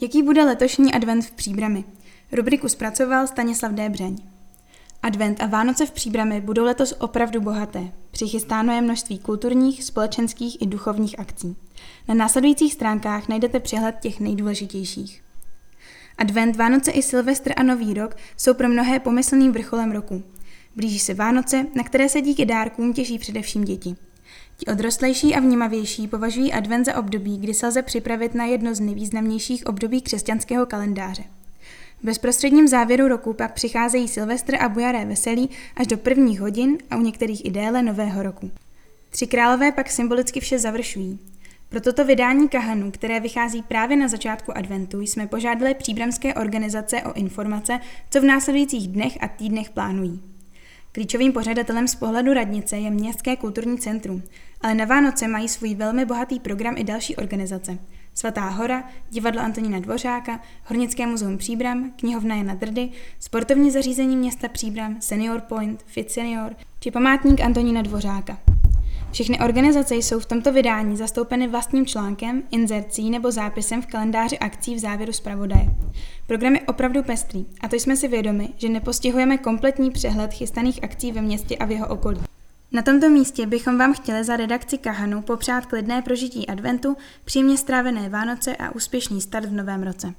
Jaký bude letošní advent v Příbrami? Rubriku zpracoval Stanislav Débřeň. Advent a Vánoce v Příbrami budou letos opravdu bohaté. Přichystáno je množství kulturních, společenských i duchovních akcí. Na následujících stránkách najdete přehled těch nejdůležitějších. Advent, Vánoce i Silvestr a Nový rok jsou pro mnohé pomyslným vrcholem roku. Blíží se Vánoce, na které se díky dárkům těší především děti. Ti odrostlejší a vnímavější považují advent za období, kdy se lze připravit na jedno z nejvýznamnějších období křesťanského kalendáře. V bezprostředním závěru roku pak přicházejí Silvestr a bujaré veselí až do prvních hodin a u některých i déle nového roku. Tři králové pak symbolicky vše završují. Pro toto vydání Kahanu, které vychází právě na začátku adventu, jsme požádali příbramské organizace o informace, co v následujících dnech a týdnech plánují. Klíčovým pořadatelem z pohledu radnice je Městské kulturní centrum, ale na Vánoce mají svůj velmi bohatý program i další organizace. Svatá hora, divadlo Antonína Dvořáka, Hornické muzeum Příbram, knihovna Jana Drdy, sportovní zařízení města Příbram, Senior Point, Fit Senior či památník Antonína Dvořáka. Všechny organizace jsou v tomto vydání zastoupeny vlastním článkem, inzercí nebo zápisem v kalendáři akcí v závěru zpravodaje. Program je opravdu pestrý a to jsme si vědomi, že nepostihujeme kompletní přehled chystaných akcí ve městě a v jeho okolí. Na tomto místě bychom vám chtěli za redakci Kahanu popřát klidné prožití adventu, příjemně strávené Vánoce a úspěšný start v novém roce.